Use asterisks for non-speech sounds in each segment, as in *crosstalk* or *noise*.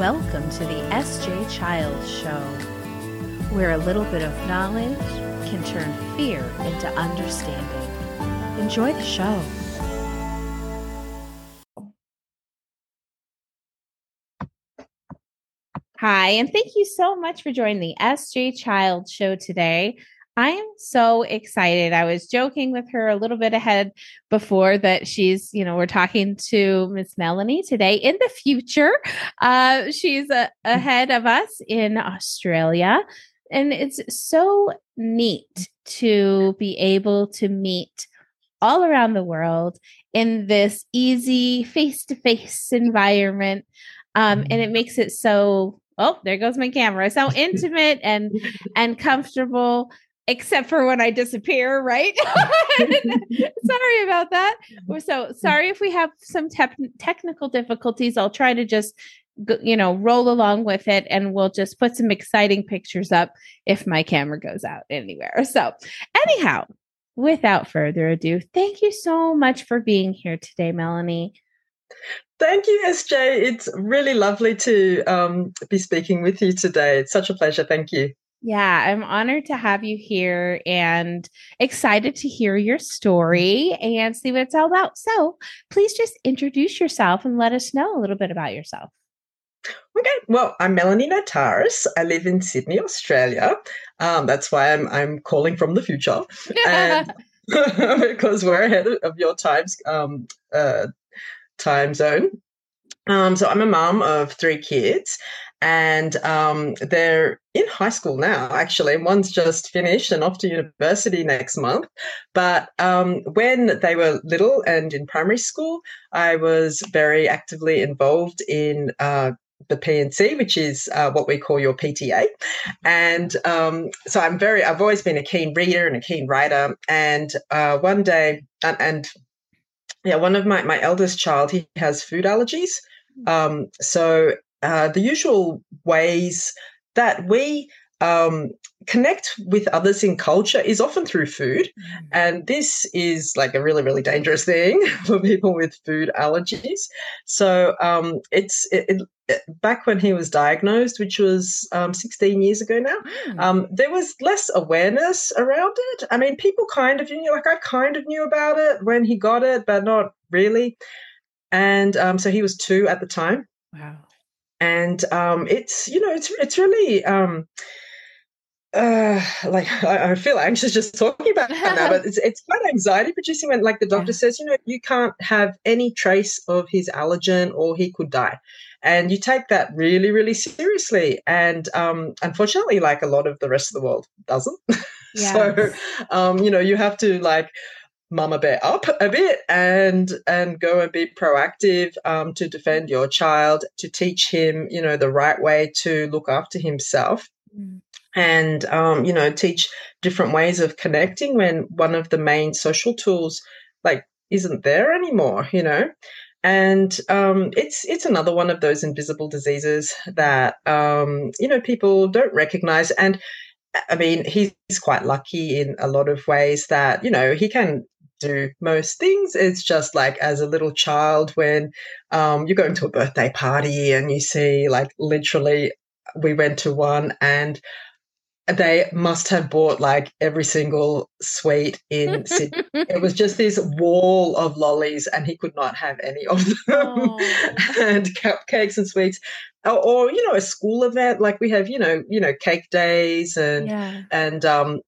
Welcome to the SJ Child Show, where a little bit of knowledge can turn fear into understanding. Enjoy the show. Hi, and thank you so much for joining the SJ Child Show today. I am so excited. I was joking with her a little bit ahead before that she's, you know, we're talking to Miss Melanie today in the future. Uh, she's uh, ahead of us in Australia. And it's so neat to be able to meet all around the world in this easy face to face environment. Um, and it makes it so oh there goes my camera so intimate and *laughs* and comfortable except for when I disappear, right? *laughs* sorry about that. So sorry if we have some te- technical difficulties. I'll try to just you know roll along with it and we'll just put some exciting pictures up if my camera goes out anywhere. So anyhow, without further ado, thank you so much for being here today, Melanie. Thank you, SJ. It's really lovely to um, be speaking with you today. It's such a pleasure. Thank you. Yeah, I'm honored to have you here and excited to hear your story and see what it's all about. So, please just introduce yourself and let us know a little bit about yourself. Okay, well, I'm Melanie Notaras. I live in Sydney, Australia. Um, that's why I'm I'm calling from the future, and *laughs* *laughs* because we're ahead of your times um, uh, time zone. Um, so I'm a mom of three kids, and um, they're in high school now. Actually, one's just finished and off to university next month. But um, when they were little and in primary school, I was very actively involved in. Uh, the P&C, which is uh, what we call your PTA. And um, so I'm very, I've always been a keen reader and a keen writer. And uh, one day, and, and yeah, one of my, my eldest child, he has food allergies. Um, so uh, the usual ways that we um, connect with others in culture is often through food. Mm. And this is like a really, really dangerous thing *laughs* for people with food allergies. So um, it's it, it, back when he was diagnosed, which was um, 16 years ago now, mm. Um, there was less awareness around it. I mean, people kind of knew, like I kind of knew about it when he got it, but not really. And um, so he was two at the time. Wow and um, it's you know it's it's really um, uh, like *laughs* I, I, feel anxious just talking about it now, but *laughs* it's it's quite anxiety producing when like the doctor yeah. says you know you can't have any trace of his allergen or he could die. And you take that really, really seriously. And um, unfortunately, like a lot of the rest of the world doesn't. Yes. *laughs* so, um, you know, you have to like mama bear up a bit and and go and be proactive um, to defend your child to teach him you know the right way to look after himself. Mm. and um, you know teach different ways of connecting when one of the main social tools like isn't there anymore you know? And um, it's it's another one of those invisible diseases that um, you know people don't recognize. And I mean, he's quite lucky in a lot of ways that, you know, he can do most things. It's just like as a little child when um, you're going to a birthday party and you see, like, literally, we went to one and they must have bought like every single sweet in Sydney. it was just this wall of lollies, and he could not have any of them. Oh. *laughs* and cupcakes and sweets, or, or, you know, a school event like we have, you know, you know, cake days and yeah. and um,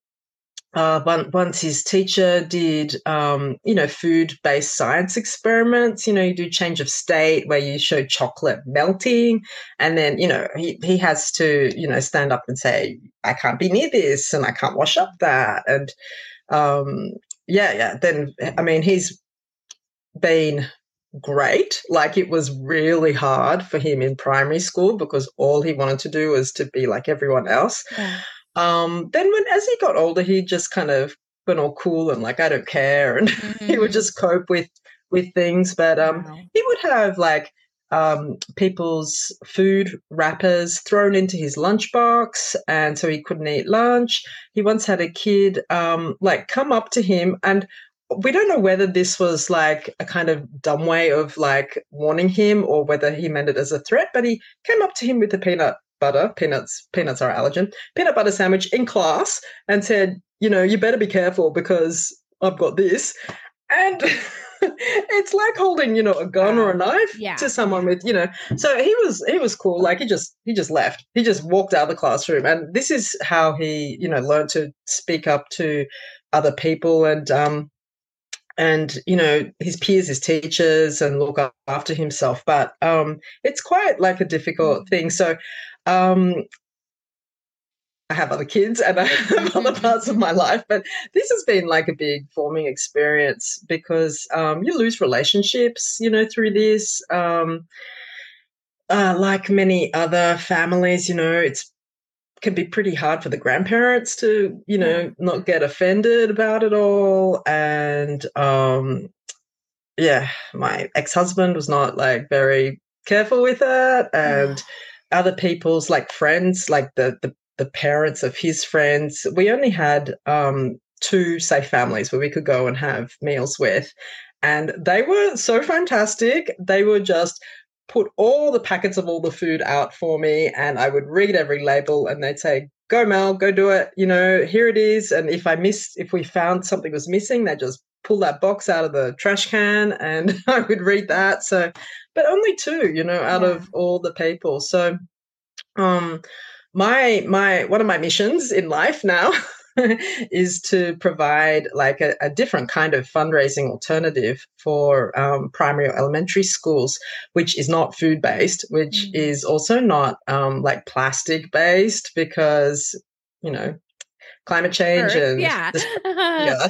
uh, once his teacher did, um, you know, food-based science experiments. You know, you do change of state where you show chocolate melting, and then you know he he has to you know stand up and say, "I can't be near this, and I can't wash up that," and um, yeah, yeah. Then I mean, he's been great. Like it was really hard for him in primary school because all he wanted to do was to be like everyone else. Yeah. Um, then when as he got older, he just kind of went all cool and like I don't care, *laughs* and mm-hmm. he would mm. just cope with with things. But um, wow. he would have like um, people's food wrappers thrown into his lunchbox, and so he couldn't eat lunch. He once had a kid um, like come up to him and we don't know whether this was like a kind of dumb way of like warning him or whether he meant it as a threat, but he came up to him with a peanut butter, peanuts, peanuts are allergen, peanut butter sandwich in class and said, you know, you better be careful because I've got this. And *laughs* it's like holding, you know, a gun or a knife yeah. to someone with, you know. So he was he was cool. Like he just he just left. He just walked out of the classroom. And this is how he, you know, learned to speak up to other people and um and you know his peers his teachers and look after himself but um it's quite like a difficult thing so um I have other kids and I have other mm-hmm. parts of my life, but this has been like a big forming experience because um, you lose relationships, you know, through this. Um, uh, like many other families, you know, it's can be pretty hard for the grandparents to, you know, not get offended about it all. And um, yeah, my ex husband was not like very careful with that, *sighs* and other people's like friends, like the the the parents of his friends. We only had um, two safe families where we could go and have meals with. And they were so fantastic. They would just put all the packets of all the food out for me and I would read every label and they'd say, Go Mel, go do it. You know, here it is. And if I missed, if we found something was missing, they just pull that box out of the trash can and *laughs* I would read that. So, but only two, you know, out yeah. of all the people. So, um, my my one of my missions in life now *laughs* is to provide like a, a, different kind of fundraising alternative for um, primary or elementary schools, which is not food based, which mm-hmm. is also not um, like plastic based because you know climate change Earth, and yeah. *laughs* yeah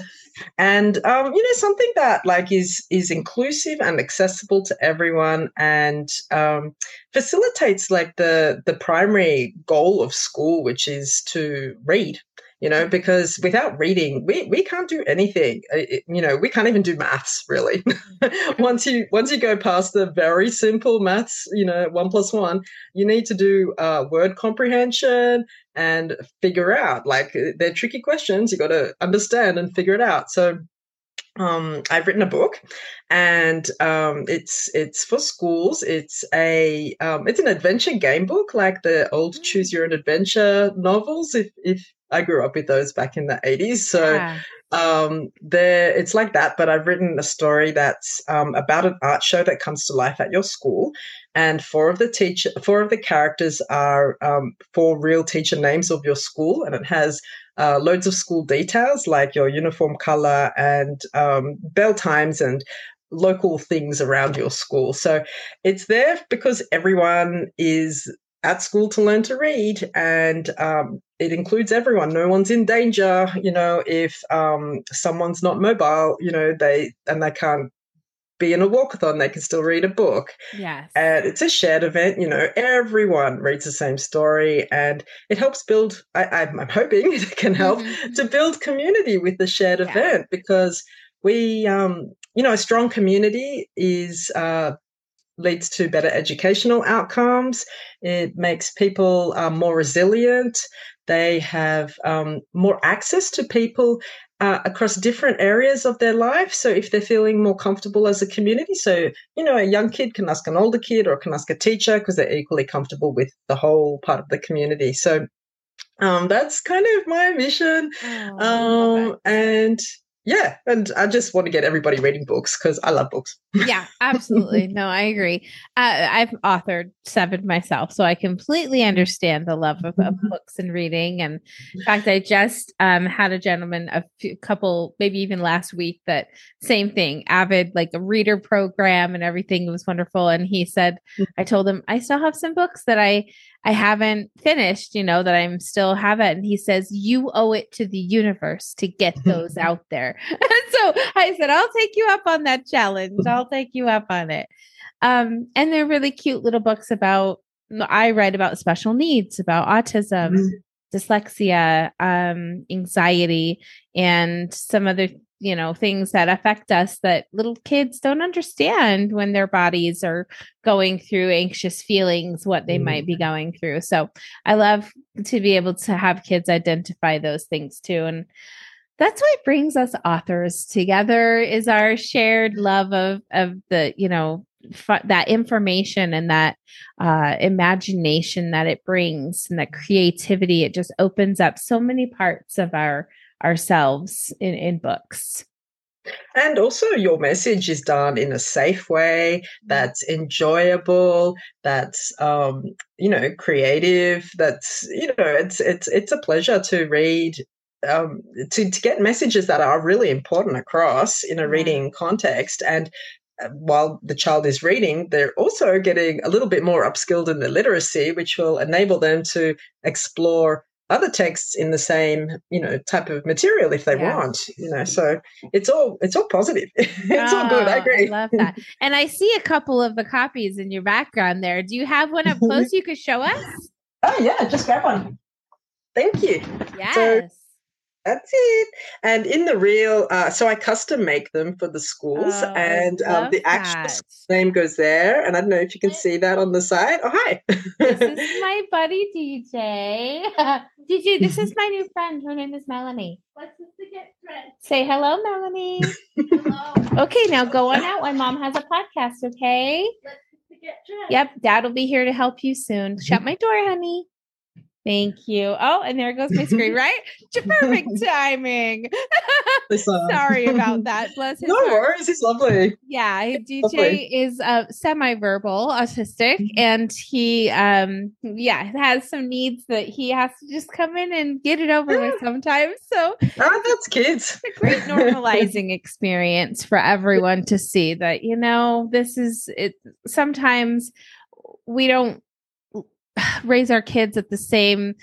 and um, you know something that like is is inclusive and accessible to everyone and um, facilitates like the the primary goal of school which is to read you know because without reading we we can't do anything. It, you know we can't even do maths really. *laughs* Once you once you go past the very simple maths you know one plus one you need to do uh, word comprehension and figure out like they're tricky questions you got to understand and figure it out so um, I've written a book, and um, it's it's for schools. It's a um, it's an adventure game book, like the old mm. Choose Your Own Adventure novels. If if I grew up with those back in the eighties, so yeah. um, there it's like that. But I've written a story that's um, about an art show that comes to life at your school, and four of the teacher four of the characters are um, four real teacher names of your school, and it has uh, loads of school details like your uniform color and um, bell times and local things around your school. So it's there because everyone is at school to learn to read and um, it includes everyone no one's in danger you know if um, someone's not mobile you know they and they can't be in a walkathon, they can still read a book. Yes. And it's a shared event, you know, everyone reads the same story and it helps build, I, am hoping *laughs* it can help mm-hmm. to build community with the shared yeah. event because we, um, you know, a strong community is, uh, leads to better educational outcomes. It makes people um, more resilient. They have um, more access to people uh, across different areas of their life. So if they're feeling more comfortable as a community, so you know, a young kid can ask an older kid or can ask a teacher because they're equally comfortable with the whole part of the community. So um, that's kind of my mission. Oh, um, and yeah and i just want to get everybody reading books because i love books. *laughs* Yeah absolutely. No i agree. Uh, i've authored seven myself so i completely understand the love of, of books and reading and in fact i just um, had a gentleman a few, couple maybe even last week that same thing avid like a reader program and everything was wonderful and he said mm. i told him i still have some books that i I haven't finished, you know, that I'm still have it. And he says, You owe it to the universe to get *laughs* those out there. *laughs* so I said, I'll take you up on that challenge. I'll take you up on it. Um, and they're really cute little books about I write about special needs, about autism, mm-hmm. dyslexia, um, anxiety, and some other you know things that affect us that little kids don't understand when their bodies are going through anxious feelings what they might be mm-hmm. going through so i love to be able to have kids identify those things too and that's what brings us authors together is our shared love of of the you know that information and that uh, imagination that it brings and that creativity it just opens up so many parts of our ourselves in in books and also, your message is done in a safe way mm-hmm. that's enjoyable, that's um, you know creative. That's you know it's it's it's a pleasure to read um, to, to get messages that are really important across in a reading context and uh, while the child is reading, they're also getting a little bit more upskilled in the literacy, which will enable them to explore other texts in the same you know type of material if they yeah. want you know so it's all it's all positive. *laughs* It's oh, all good i oh, agree. I love that. And i see a couple of the copies in your background there. Do you have one up close *laughs* you could show us? Oh yeah just grab one. Thank you. Yes. so, that's it. And in the real, uh, so I custom make them for the schools, oh, and um, the actual name goes there. And I don't know if you can see that on the side. Oh, hi. this is *laughs* my buddy DJ. *laughs* DJ, this is *laughs* my new friend. Her name is Melanie. Let's just get friends. Say hello, Melanie. hello. Okay, now go on out. My mom has a podcast. Okay. Let's get dressed. Yep, Dad will be here to help you soon. Shut my door, honey. Thank you. Oh, and there goes my screen, right? Perfect *laughs* timing. *laughs* Sorry about that. Bless his No heart. worries. He's lovely. Yeah, DJ lovely. is uh, semi-verbal, autistic, mm-hmm. and he, um, yeah, has some needs that he has to just come in and get it over with *gasps* sometimes. So, oh, that's kids. a great *laughs* normalizing experience for everyone to see that you know this is it. Sometimes we don't *sighs* raise our kids at the same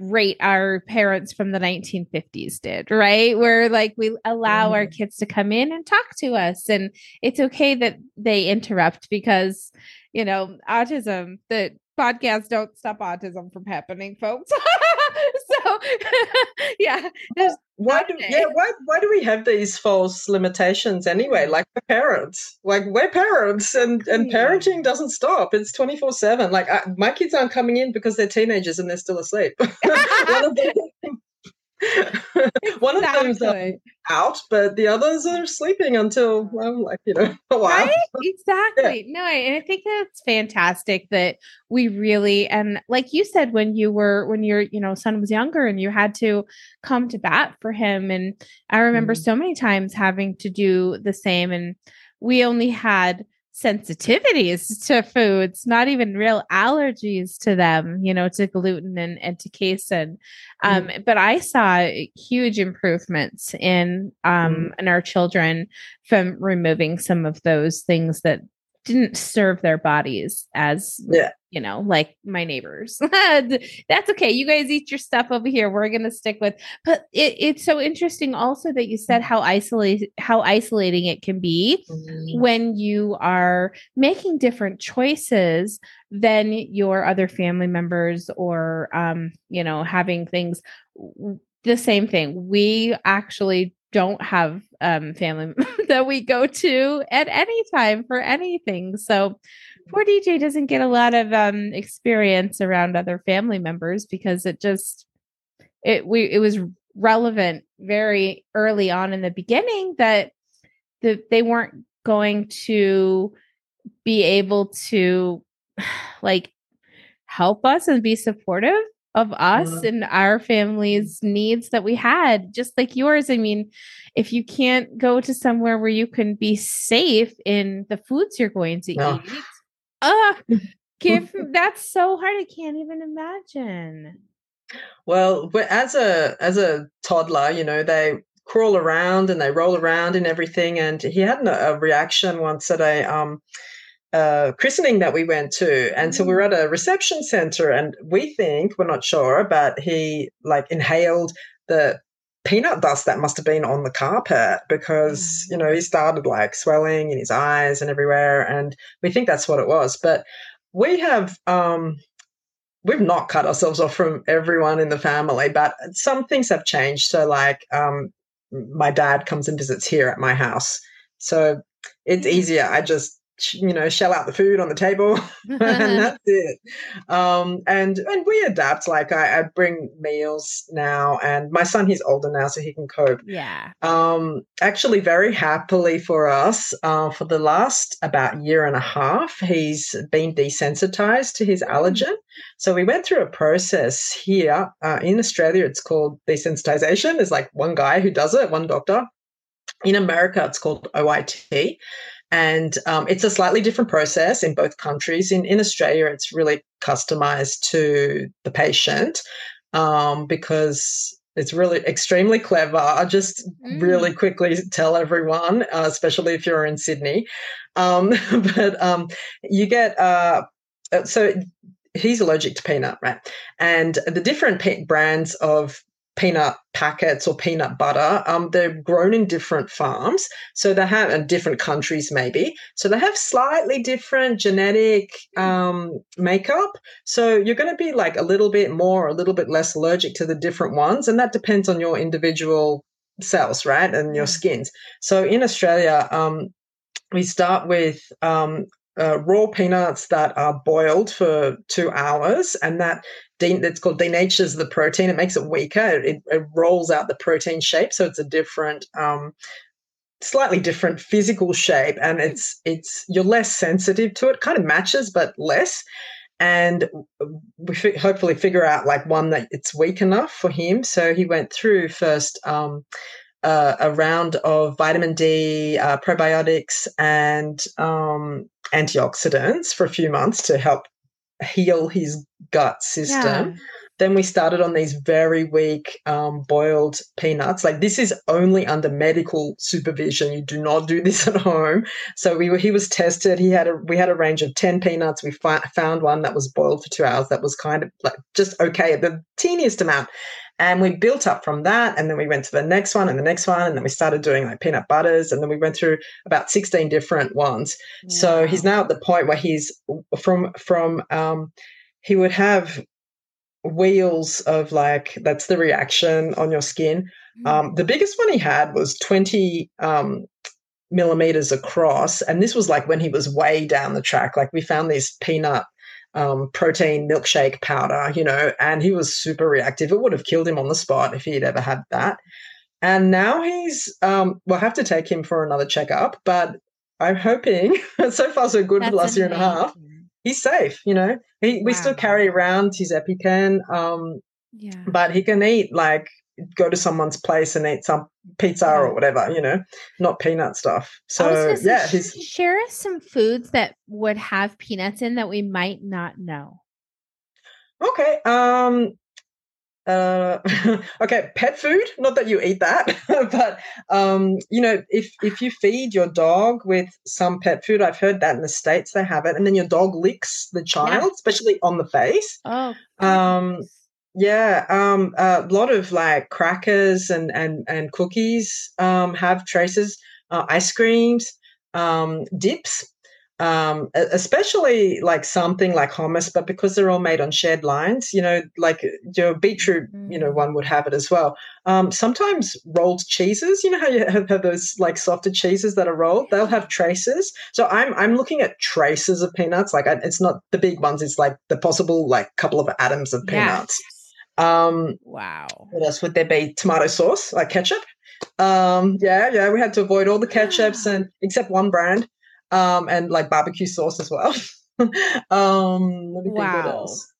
rate our parents from the 1950s did, right? Where like we allow mm. our kids to come in and talk to us and it's okay that they interrupt because you know, autism, the podcasts don't stop autism from happening, folks. *laughs* so *laughs* yeah. Why do yeah, why why do we have these false limitations anyway? Mm. Like we're parents. Like we're parents and and parenting doesn't stop. It's 24/7. Like I, my kids aren't coming in because they're teenagers and they're still asleep. *laughs* *laughs* One of them's out, but the others are sleeping until well, like you know, *laughs* a while. Right? *laughs* Exactly. Yeah. No, and I think that's fantastic that we really and like you said when you were when your you know son was younger and you had to come to bat for him, and I remember mm-hmm. so many times having to do the same, and we only had sensitivities to foods, not even real allergies to them, you know, to gluten and, and to casein. Um, mm. But I saw huge improvements in um, mm. in our children from removing some of those things that didn't serve their bodies as yeah you know, like my neighbors. *laughs* That's okay. You guys eat your stuff over here. We're gonna stick with. But it, it's so interesting also that you said how isolate how isolating it can be mm-hmm. when you are making different choices than your other family members or um, you know, having things the same thing. We actually don't have um family *laughs* that we go to at any time for anything. So poor DJ doesn't get a lot of um experience around other family members because it just it we it was relevant very early on in the beginning that that they weren't going to be able to *sighs* like help us and be supportive of us mm-hmm. and our family's needs that we had just like yours i mean if you can't go to somewhere where you can be safe in the foods you're going to eat uh give *laughs* that's so hard i can't even imagine. Well but as a as a toddler you know they crawl around and they roll around and everything and he had a, reaction once at a um uh, christening that we went to and so we were at a reception center and we think we're not sure but he like inhaled the peanut dust that must have been on the carpet because you know he started like swelling in his eyes and everywhere and we think that's what it was. But we have um we've not cut ourselves off from everyone in the family but some things have changed. So like um my dad comes and visits here at my house. So it's easier. I just you know shell out the food on the table. *laughs* And *laughs* that's it. Um, and and we adapt. Like I, I, bring meals now and my son he's older now so he can cope. Yeah. Um, actually very happily for us uh, for the last about year and a half he's been desensitized to his mm. allergen. So we went through a process here uh, in australia. It's called desensitization. There's like one guy who does it one doctor. In america it's called oit and um, it's a slightly different process in both countries. In, in Australia, it's really customized to the patient um, because it's really extremely clever. I just mm. really quickly tell everyone, uh, especially if you're in Sydney. Um, *laughs* but um, you get, uh, uh, so he's allergic to peanut, right? And the different pe- brands of peanut packets or peanut butter. Um, they're grown in different farms, so they have in different countries maybe. So they have slightly different genetic um, makeup. So you're going to be like a little bit more, a little bit less allergic to the different ones, and that depends on your individual cells, right, and your skins. So in Australia, um, we start with um, uh, raw peanuts that are boiled for two hours, and that it's called denatures the protein. It makes it weaker. It, it, rolls out the protein shape, so it's a different, um, slightly different physical shape, and it's it's you're less sensitive to it. Kind of matches, but less. And we f- hopefully figure out like one that it's weak enough for him. So he went through first. Um, uh, a round of vitamin D, uh, probiotics, and um, antioxidants for a few months to help heal his gut system. Yeah. Then we started on these very weak um, boiled peanuts. Like this is only under medical supervision. You do not do this *laughs* at home. So we were, he was tested. He had a we had a range of ten peanuts. We fi- found one that was boiled for two hours. That was kind of like just okay, the teeniest amount. And we built up from that. And then we went to the next one and the next one. And then we started doing like peanut butters. And then we went through about 16 different ones. Yeah. So he's now at the point where he's from, from, um, he would have wheals of like, that's the reaction on your skin. Mm. Um, the biggest one he had was 20, um, millimeters across. And this was like when he was way down the track. Like we found these peanut um, protein milkshake powder, you know, and he was super reactive. It would have killed him on the spot if he'd ever had that. And now he's, um, we'll have to take him for another checkup, but I'm hoping, *laughs* so far so good That's for the last amazing. year and a half, he's safe, you know. He, wow. We still carry around his EpiPen, um, yeah. but he can eat like go to someone's place and eat some pizza or whatever, you know, not peanut stuff. So yeah, his... share us some foods that would have peanuts in that we might not know. Okay. Um uh, *laughs* okay, pet food. Not that you eat that, *laughs* but um, you know, if if you feed your dog with some pet food, I've heard that in the states they have it, and then your dog licks the child, yeah. especially on the face. Oh, um, yeah, um, a lot of like crackers and and and cookies um, have traces. Uh, ice creams, um, dips, um, especially like something like hummus, but because they're all made on shared lines, you know, like your beetroot, mm. you know, mm. one would have it as well. Um, sometimes rolled cheeses, you know how you have, have those like softer cheeses that are rolled, they'll have traces. So I'm I'm looking at traces of peanuts. Like I, it's not the big ones; it's like the possible like couple of atoms of peanuts. Um, wow. What else would there be? Tomato sauce, like ketchup. Um, yeah, yeah, we had to avoid all the ketchups *gasps* and except one brand, um, and like barbecue sauce as well. *laughs* um, let me wow. think what else.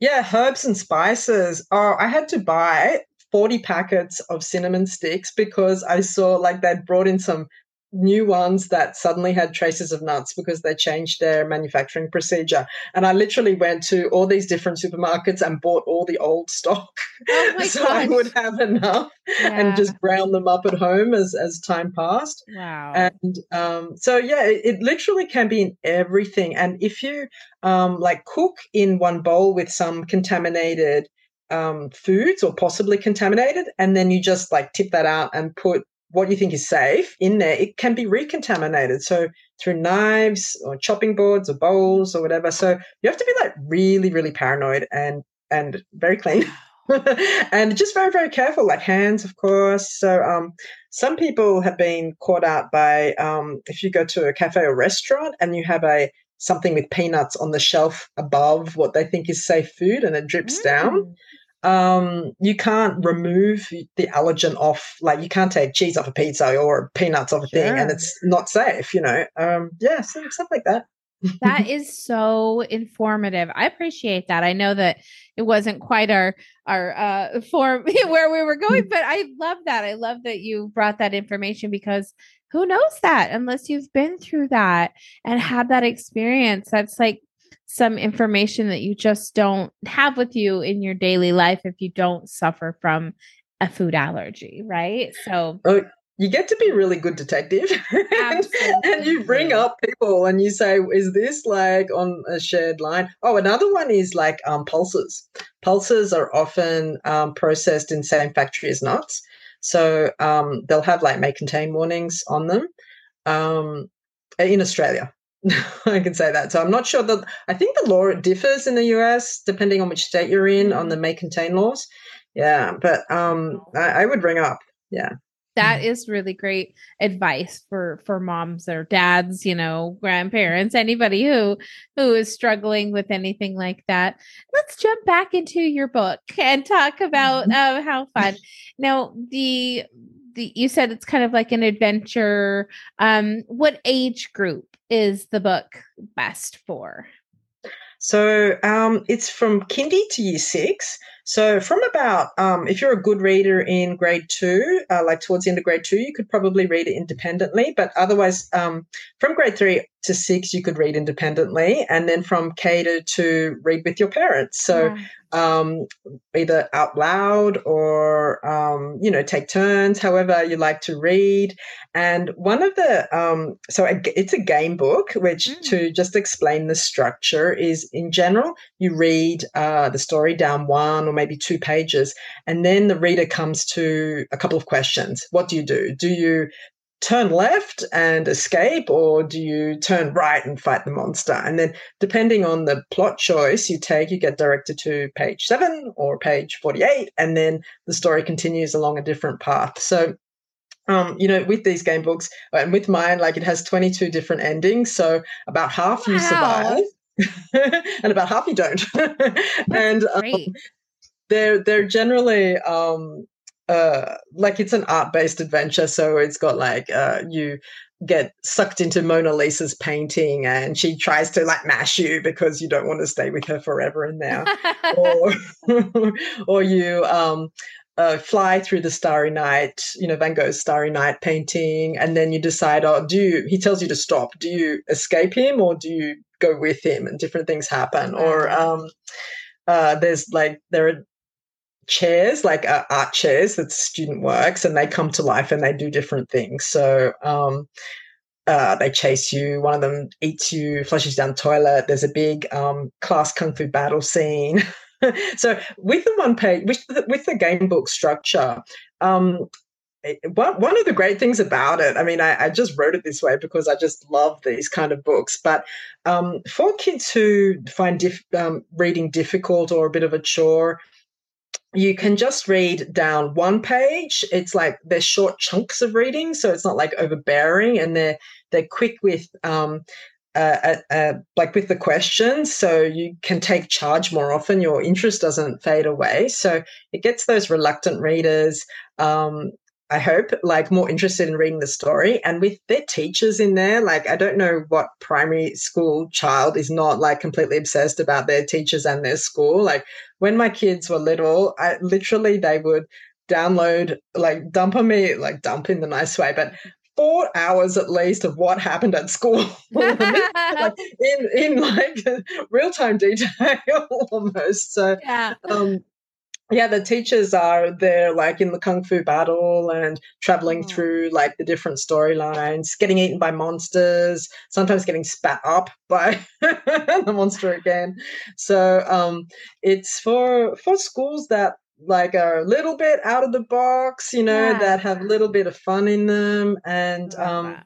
Yeah, herbs and spices. Oh, I had to buy 40 packets of cinnamon sticks because I saw like they'd brought in some new ones that suddenly had traces of nuts because they changed their manufacturing procedure. And I literally went to all these different supermarkets and bought all the old stock. Oh *laughs* so. I would have enough yeah. and just ground them up at home as, as time passed. Wow. And um, so, yeah, it, it, literally can be in everything. And if you um, like cook in one bowl with some contaminated um, foods or possibly contaminated, and then you just like tip that out and put what you think is safe in there, it can be recontaminated. So through knives or chopping boards or bowls or whatever. So you have to be like really, really paranoid and and very clean. *laughs* and just very, very careful, like hands, of course. So, um, some people have been caught out by um, if you go to a cafe or restaurant and you have a something with peanuts on the shelf above what they think is safe food and it drips mm. down um, you can't remove the allergen off. Like you can't take cheese off a pizza or peanuts off a sure. thing, and it's not safe. You know, um, yeah, stuff like that. that *laughs* is so informative. I appreciate that. I know that it wasn't quite our our uh *laughs* form *laughs* where we were going, but I love that. I love that you brought that information because who knows that unless you've been through that and had that experience. That's like some information that you just don't have with you in your daily life if you don't suffer from a food allergy, right? So oh, you get to be really good detective. *laughs* And you bring up people and you say is this like on a shared line? Oh another one is like um, pulses. Pulses are often um, processed in same factory as nuts. So um, they'll have like may contain warnings on them um, in australia *laughs* I can say that. So I'm not sure that I think the law differs in the US depending on which state you're in on the mm-hmm. may contain laws. Yeah, but um, I, I would bring up. Yeah, that mm-hmm. really great advice for for moms or dads you know grandparents anybody who who is struggling with anything like that let's jump back into your book and talk about uh, how fun now the the you said it's kind of like an adventure um what age group is the book best for? So um, it's from kindy to year six. So from about, um, if you're a good reader in grade two, uh, like towards the end of grade two, you could probably read it independently. But otherwise, um, from grade three to six, you could read independently, and then from K to two, read with your parents. So yeah um, either out loud or um, you know take turns however you like to read. And one of the um, so it's a game book which mm. to just explain the structure is in general you read uh, the story down one or maybe two pages and then the reader comes to a couple of questions. What do you do? Do you turn left and escape, or do you turn right and fight the monster? And then, depending on the plot choice you take, you get directed to page seven or page 48, and then the story continues along a different path. So, um, you know, with these game books, and with mine, like it has 22 different endings. So, about half wow. you survive, *laughs* and about half you don't. *laughs* and um, they're they're generally um, uh, like it's an art based adventure. So it's got like uh, you get sucked into Mona Lisa's painting and she tries to like mash you because you don't want to stay with her forever and *laughs* now. or, *laughs* or you um, uh, fly through the Starry Night, you know, Van Gogh's Starry Night painting, and then you decide, oh, do you, he tells you to stop. Do you escape him or do you go with him? And different things happen. Or um, uh, there's like, there are chairs, like uh, art chairs that student works, and they come to life and they do different things. So um, uh, they chase you. One of them eats you, flushes down the toilet. There's a big um, class kung fu battle scene. *laughs* so with the one page, with the, with the game book structure, um, one, of the great things about it, I mean, I, I, just wrote it this way because I just love these kind of books. But um, for kids who find um, reading difficult or a bit of a chore, you can just read down one page. It's like they're short chunks of reading, so it's not like overbearing, and they're they're quick with um, uh, uh, uh, like with the questions, so you can take charge more often. Your interest doesn't fade away, so it gets those reluctant readers. Um, I hope, like more interested in reading the story. And with their teachers in there, like I don't know what primary school child is not like completely obsessed about their teachers and their school. Like when my kids were little, I literally they would download, like dump on me, like dump in the nice way, but four hours at least of what happened at school *laughs* like *laughs* in in like *laughs* real time detail almost so yeah. um yeah, the teachers are there, like in the kung fu battle and traveling oh. through like the different storylines, getting eaten by monsters, sometimes getting spat up by *laughs* the monster again. So um, it's for for schools that like are a little bit out of the box, you know, yeah. that have a little bit of fun in them, and um,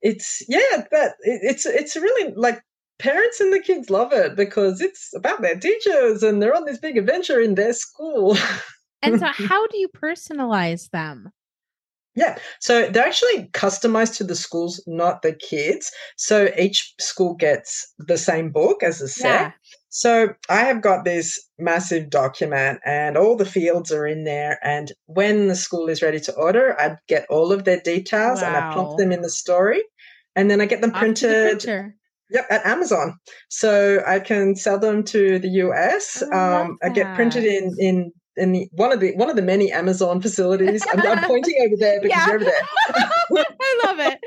it's yeah, but it, it's it's really like parents and the kids love it because it's about their teachers and they're on this big adventure in their school. and so, *laughs* how do you personalize them? Yeah, so they're actually customized to the schools, not the kids. So each school gets the same book as a set. Yeah. So I have got this massive document, and all the fields are in there. And when the school is ready to order, I get all of their details wow. and I plop them in the story, and then I get them printed. The Yep, at Amazon. So I can sell them to the US. I, um, I get printed in in in the, one of the one of the many Amazon facilities. I'm, I'm pointing over there because yeah. you're over there. *laughs* I love it.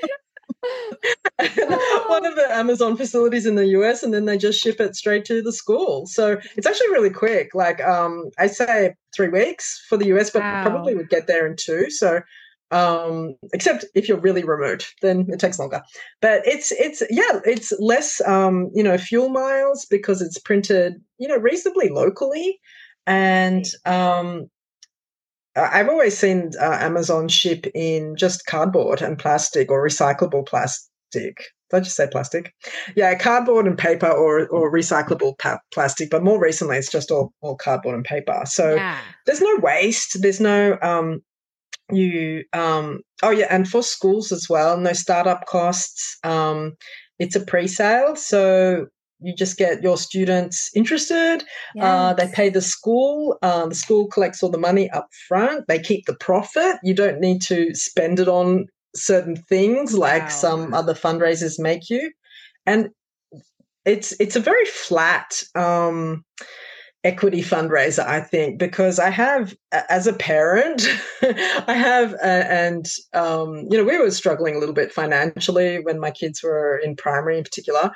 *laughs* one of the Amazon facilities in the US, and then they just ship it straight to the school. So it's actually really quick. Like um, I say three weeks for the US, but wow. probably would get there in two. So um except if you're really remote then it takes longer but it's it's yeah it's less um you know fuel miles because it's printed you know reasonably locally and um, I've always seen uh, Amazon ship in just cardboard and plastic or recyclable plastic. Did I just say plastic? Yeah, cardboard and paper or or recyclable pa- plastic. But more recently, it's just all, all cardboard and paper. So yeah. there's no waste. There's no um, you um, oh yeah, and for schools as well, no startup costs. Um, it's a pre-sale, so you just get your students interested. Yes. Uh, they pay the school. Uh, the school collects all the money up front. They keep the profit. You don't need to spend it on certain things like wow. some other fundraisers make you. And it's it's a very flat um, equity fundraiser, I think, because I have, as a parent, *laughs* I have, and um, you know, we were struggling a little bit financially when my kids were in primary, in particular,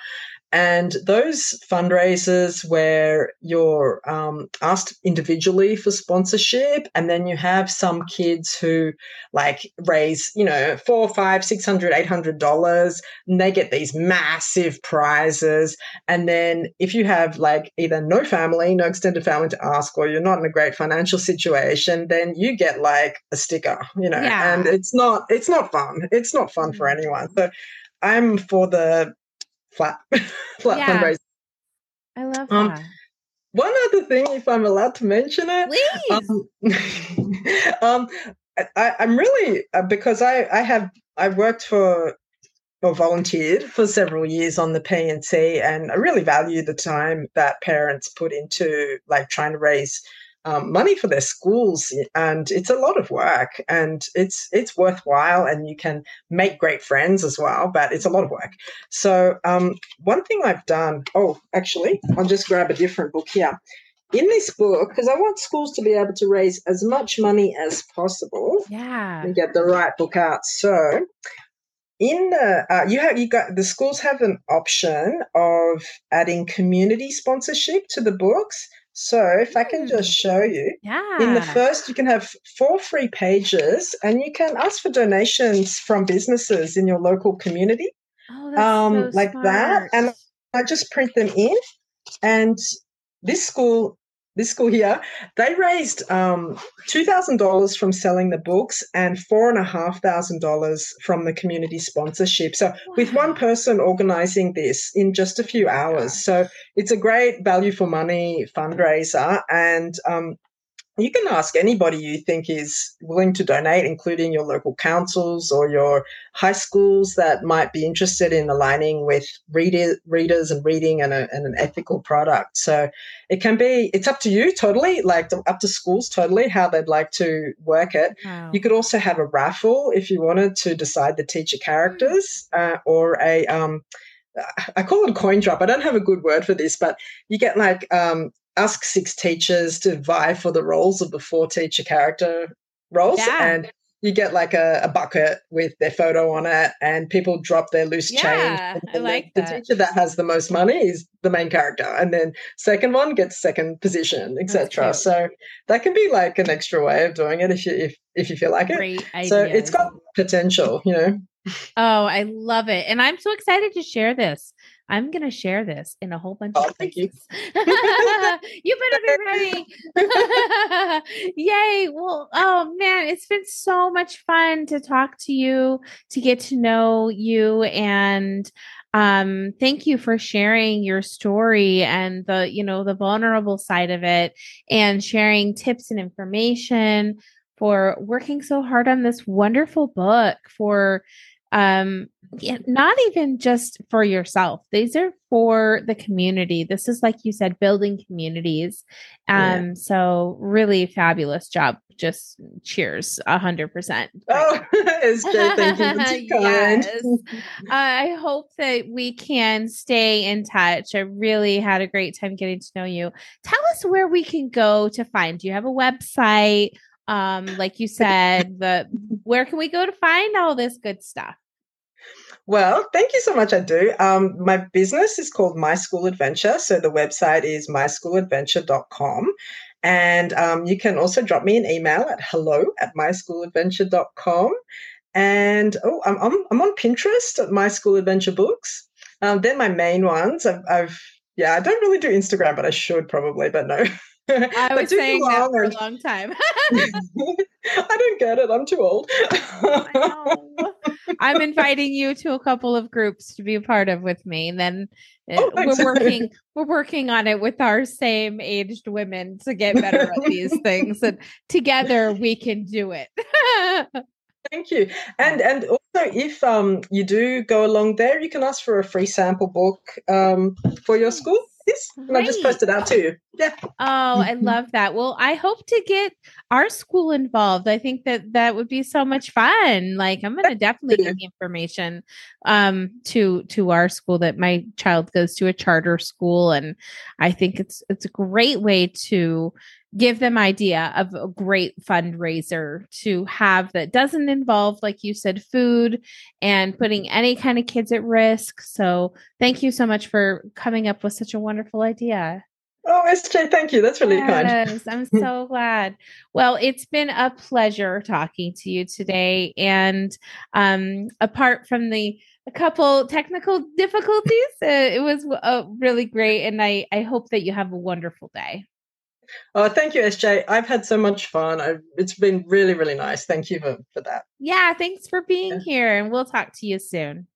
and those fundraisers where you're um, asked individually for sponsorship, and then you have some kids who like raise, you know, four, five, six hundred, eight hundred dollars, and they get these massive prizes. And then if you have like either no family, no extended family to ask, or you're not in a great financial situation, then you get like a sticker, you know, yeah. and it's not it's not fun. It's not fun for mm-hmm. anyone. So I'm for the flat *laughs* flat yeah. fundraising. I love um, that. One other thing, if I'm allowed to mention it, please. Um, *laughs* um, I, am really uh, because I I have I worked for or volunteered for several years on the P&C, and I really value the time that parents put into like trying to raise um, money for their schools, and it's a lot of work, and it's it's worthwhile, and you can make great friends as well. But it's a lot of work. So um, one thing I've done. Oh, actually, I'll just grab a different book here. In this book, because I want schools to be able to raise as much money as possible. Yeah. And get the right book out. So in the uh, you have you got the schools have an option of adding community sponsorship to the books so if I can just hmm. show you, yeah. in the first you can have four free pages, and you can ask for donations from businesses in your local community, oh, um, so like smart. that. And I just print them in, and this school this school here, they raised um, $2,000 from selling the books and $4,500 from the community sponsorship. So, wow. with one person organizing this in just a few hours. So, it's a great value for money fundraiser. And um, you can ask anybody you think is willing to donate, including your local councils or your high schools that might be interested in aligning with reader, readers and reading and, a, and an ethical product. So it can be, it's up to you totally, like up to schools totally, how they'd like to work it. Wow. You could also have a raffle if you wanted to decide the teacher characters uh, or a, um, I call it a coin drop. I don't have a good word for this, but you get like um, ask six teachers to vie for the roles of the four teacher character roles. Yeah. And you get like a, a, bucket with their photo on it, and people drop their loose yeah, change. I like the, that. the teacher that has the most money is the main character, and then second one gets second position, etc. So that can be like an extra way of doing it if you if if you feel like Great it. So it's got potential, you know. Oh, I love it, and I'm so excited to share this I'm going to share this in a whole bunch oh, of thank you. *laughs* you better be ready. *laughs* *laughs* Yay. Well, oh man, it's been so much fun to talk to you, to get to know you and um thank you for sharing your story and the you know the vulnerable side of it and sharing tips and information for working so hard on this wonderful book for um not even just for yourself. These are for the community. This is like you said building communities. Um yeah. so really fabulous job. Just cheers a hundred percent. *laughs* Oh it's good. Thank you *laughs* yes. i hope that we can stay in touch. I really had a great time getting to know you. Tell us where we can go to find Do you have a website um like you said the where can we go to find all this good stuff well, thank you so much. I do. Um, my business is called My School Adventure. So the website is myschooladventure.com. And um, you can also drop me an email at hello at myschooladventure.com. And oh, I'm, I'm, I'm on Pinterest at My School Adventure Books. Um, they're my main ones. I've, I've, yeah, I don't really do Instagram, but I should probably, but no. *laughs* *laughs* I was saying that for a long time. *laughs* *laughs* I don't get it. I'm too old. I'm inviting you to a couple of groups to be a part of with me. And then uh, oh, we're working we're working on it with our same aged women to get better at these things. And together we can do it. Thank you. And and also if um you do go along there, you can ask for a free sample book um for your school I just posted out too. Yeah. Oh, I love that. Well, I hope to get our school involved. I think that that would be so much fun. Like I'm going to definitely give the information um to to our school that my child goes to a charter school and I think it's it's a great way to give them idea of a great fundraiser to have that doesn't involve like you said food and putting any kind of kids at risk so thank you so much for coming up with such a wonderful idea Oh, SJ, thank you. That's really yes, kind. I'm *laughs* so glad. Well, it's been a pleasure talking to you today. And um, apart from the a couple technical difficulties, uh, it was uh, really great. And I, I hope that you have a wonderful day. Oh, thank you, SJ. I've had so much fun. I've, it's been really, really nice. Thank you for, for that. Yeah, thanks for being yeah. here, and we'll talk to you soon.